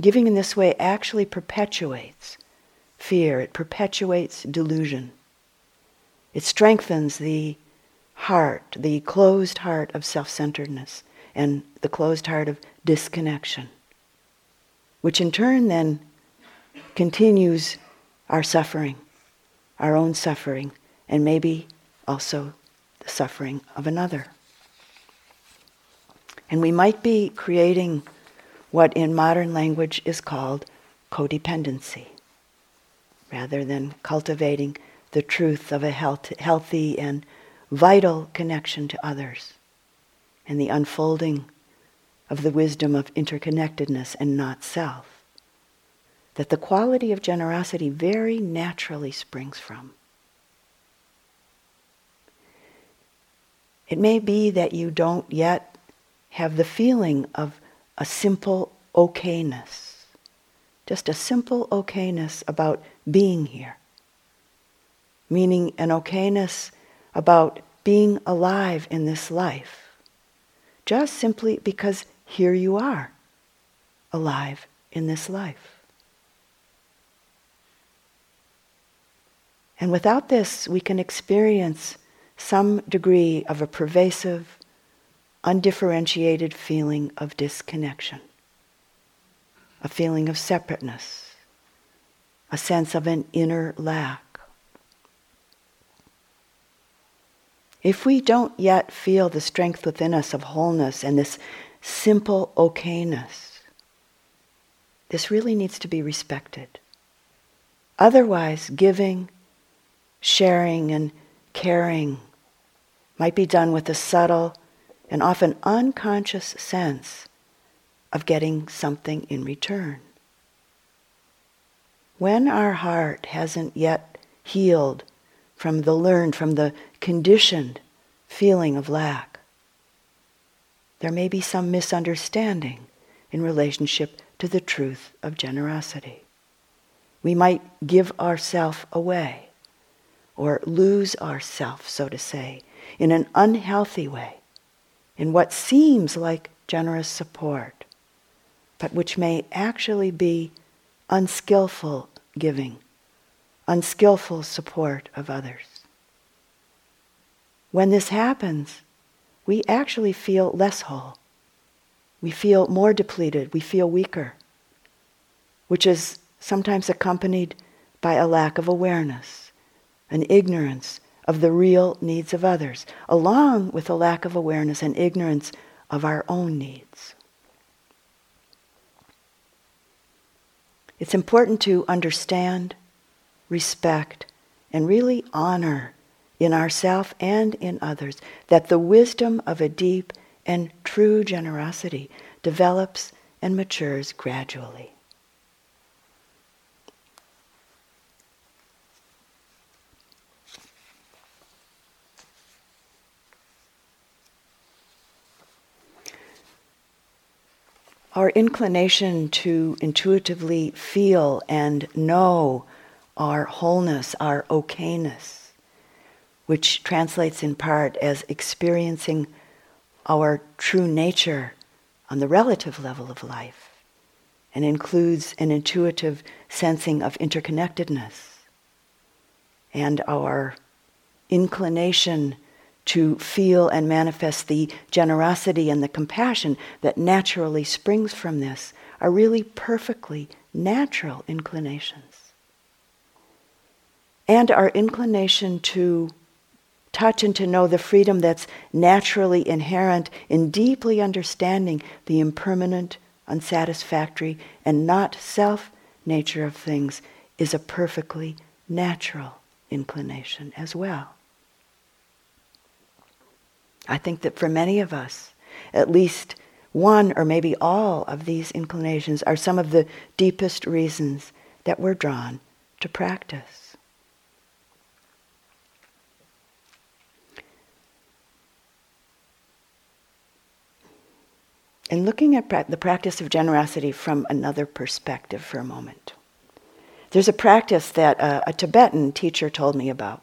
Giving in this way actually perpetuates fear, it perpetuates delusion. It strengthens the heart, the closed heart of self centeredness and the closed heart of disconnection, which in turn then continues our suffering our own suffering, and maybe also the suffering of another. And we might be creating what in modern language is called codependency, rather than cultivating the truth of a health, healthy and vital connection to others and the unfolding of the wisdom of interconnectedness and not self that the quality of generosity very naturally springs from. It may be that you don't yet have the feeling of a simple okayness, just a simple okayness about being here, meaning an okayness about being alive in this life, just simply because here you are, alive in this life. And without this, we can experience some degree of a pervasive, undifferentiated feeling of disconnection, a feeling of separateness, a sense of an inner lack. If we don't yet feel the strength within us of wholeness and this simple okayness, this really needs to be respected. Otherwise, giving sharing and caring might be done with a subtle and often unconscious sense of getting something in return. When our heart hasn't yet healed from the learned, from the conditioned feeling of lack, there may be some misunderstanding in relationship to the truth of generosity. We might give ourself away or lose ourself, so to say, in an unhealthy way, in what seems like generous support, but which may actually be unskillful giving, unskillful support of others. When this happens, we actually feel less whole. We feel more depleted. We feel weaker, which is sometimes accompanied by a lack of awareness an ignorance of the real needs of others, along with a lack of awareness and ignorance of our own needs. It's important to understand, respect, and really honor in ourself and in others that the wisdom of a deep and true generosity develops and matures gradually. Our inclination to intuitively feel and know our wholeness, our okayness, which translates in part as experiencing our true nature on the relative level of life, and includes an intuitive sensing of interconnectedness and our inclination to feel and manifest the generosity and the compassion that naturally springs from this are really perfectly natural inclinations. And our inclination to touch and to know the freedom that's naturally inherent in deeply understanding the impermanent, unsatisfactory, and not self nature of things is a perfectly natural inclination as well. I think that for many of us, at least one or maybe all of these inclinations are some of the deepest reasons that we're drawn to practice. And looking at pra- the practice of generosity from another perspective for a moment, there's a practice that uh, a Tibetan teacher told me about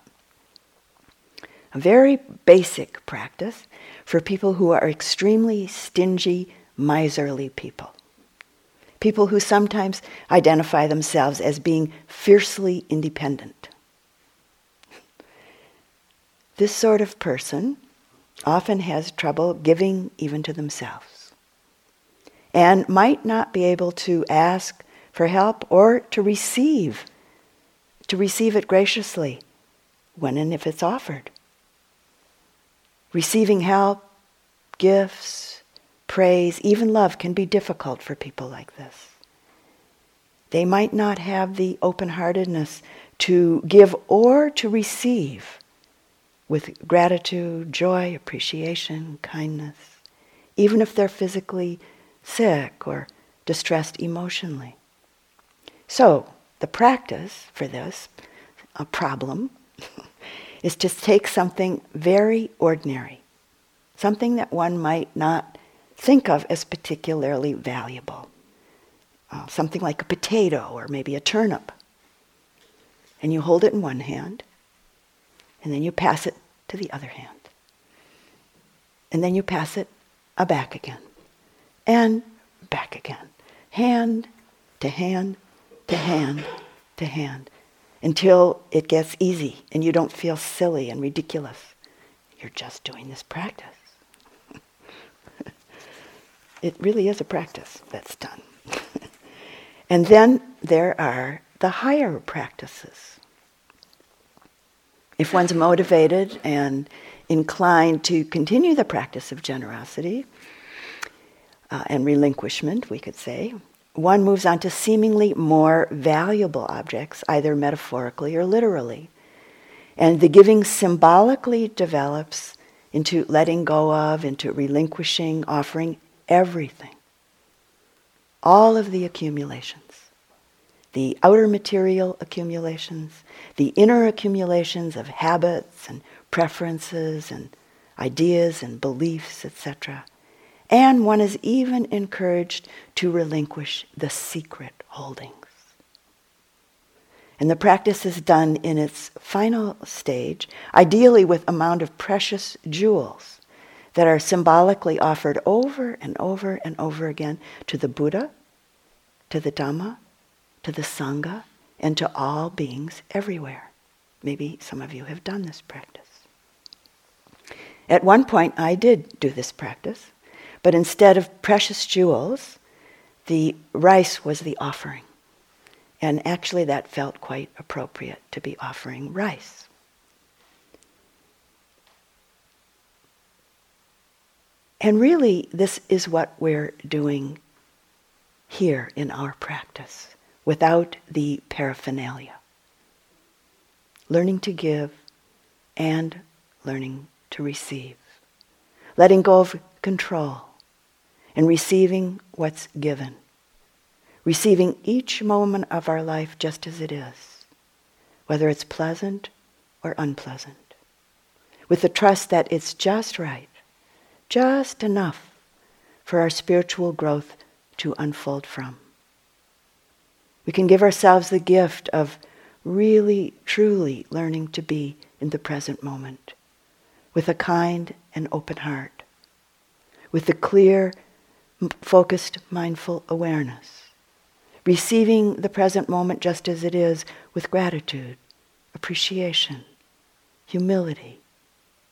very basic practice for people who are extremely stingy, miserly people. People who sometimes identify themselves as being fiercely independent. This sort of person often has trouble giving even to themselves and might not be able to ask for help or to receive to receive it graciously when and if it's offered. Receiving help, gifts, praise, even love can be difficult for people like this. They might not have the open heartedness to give or to receive with gratitude, joy, appreciation, kindness, even if they're physically sick or distressed emotionally. So, the practice for this, a problem, is to take something very ordinary, something that one might not think of as particularly valuable, uh, something like a potato or maybe a turnip. And you hold it in one hand, and then you pass it to the other hand. And then you pass it back again, and back again, hand to hand to hand to hand until it gets easy and you don't feel silly and ridiculous. You're just doing this practice. it really is a practice that's done. and then there are the higher practices. If one's motivated and inclined to continue the practice of generosity uh, and relinquishment, we could say, one moves on to seemingly more valuable objects, either metaphorically or literally. And the giving symbolically develops into letting go of, into relinquishing, offering everything. All of the accumulations. The outer material accumulations, the inner accumulations of habits and preferences and ideas and beliefs, etc and one is even encouraged to relinquish the secret holdings. And the practice is done in its final stage, ideally with a mound of precious jewels that are symbolically offered over and over and over again to the Buddha, to the Dhamma, to the Sangha, and to all beings everywhere. Maybe some of you have done this practice. At one point, I did do this practice. But instead of precious jewels, the rice was the offering. And actually, that felt quite appropriate to be offering rice. And really, this is what we're doing here in our practice without the paraphernalia. Learning to give and learning to receive. Letting go of control and receiving what's given. Receiving each moment of our life just as it is, whether it's pleasant or unpleasant, with the trust that it's just right, just enough for our spiritual growth to unfold from. We can give ourselves the gift of really, truly learning to be in the present moment with a kind and open heart, with a clear, focused, mindful awareness, receiving the present moment just as it is with gratitude, appreciation, humility,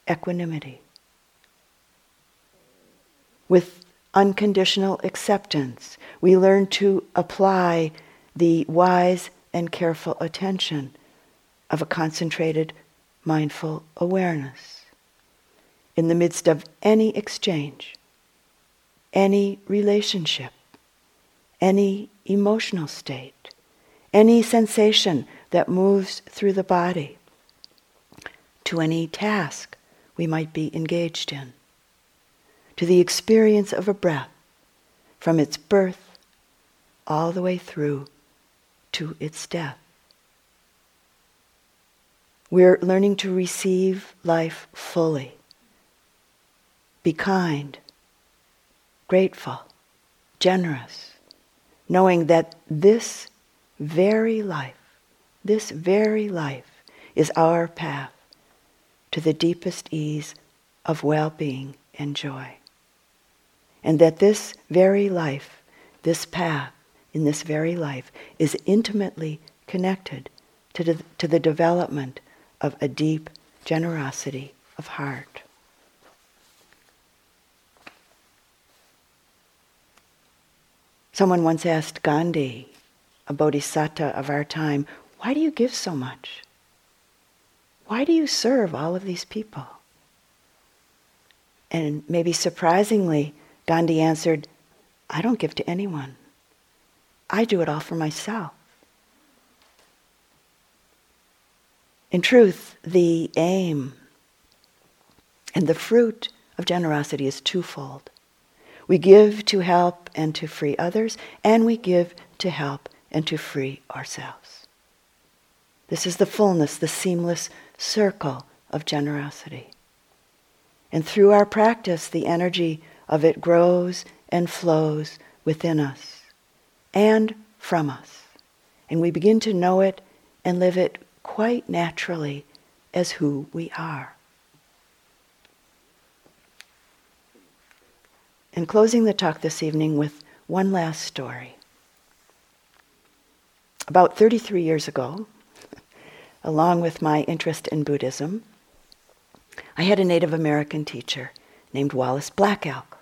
equanimity, with unconditional acceptance. We learn to apply the wise and careful attention of a concentrated, mindful awareness in the midst of any exchange, any relationship, any emotional state, any sensation that moves through the body, to any task we might be engaged in, to the experience of a breath from its birth all the way through to its death. We're learning to receive life fully. Be kind, grateful, generous, knowing that this very life, this very life is our path to the deepest ease of well being and joy. And that this very life, this path, in this very life is intimately connected to the, to the development of a deep generosity of heart. Someone once asked Gandhi, a bodhisattva of our time, why do you give so much? Why do you serve all of these people? And maybe surprisingly, Gandhi answered, I don't give to anyone. I do it all for myself. In truth, the aim and the fruit of generosity is twofold. We give to help and to free others, and we give to help and to free ourselves. This is the fullness, the seamless circle of generosity. And through our practice, the energy of it grows and flows within us and from us. And we begin to know it and live it quite naturally as who we are. And closing the talk this evening with one last story. About 33 years ago, along with my interest in Buddhism, I had a Native American teacher named Wallace Black Elk.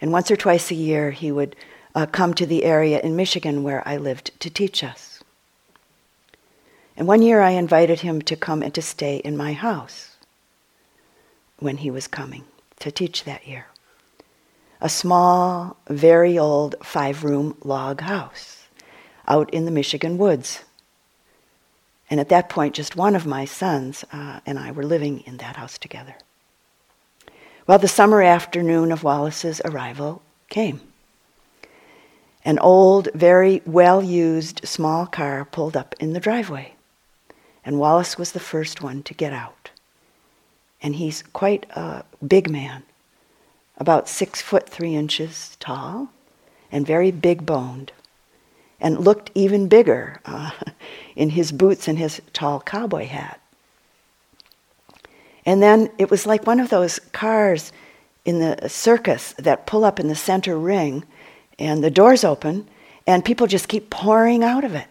And once or twice a year, he would uh, come to the area in Michigan where I lived to teach us. And one year I invited him to come and to stay in my house when he was coming to teach that year. A small, very old five room log house out in the Michigan woods. And at that point, just one of my sons uh, and I were living in that house together. Well, the summer afternoon of Wallace's arrival came. An old, very well used small car pulled up in the driveway, and Wallace was the first one to get out. And he's quite a big man, about six foot three inches tall, and very big boned, and looked even bigger uh, in his boots and his tall cowboy hat. And then it was like one of those cars in the circus that pull up in the center ring and the doors open, and people just keep pouring out of it.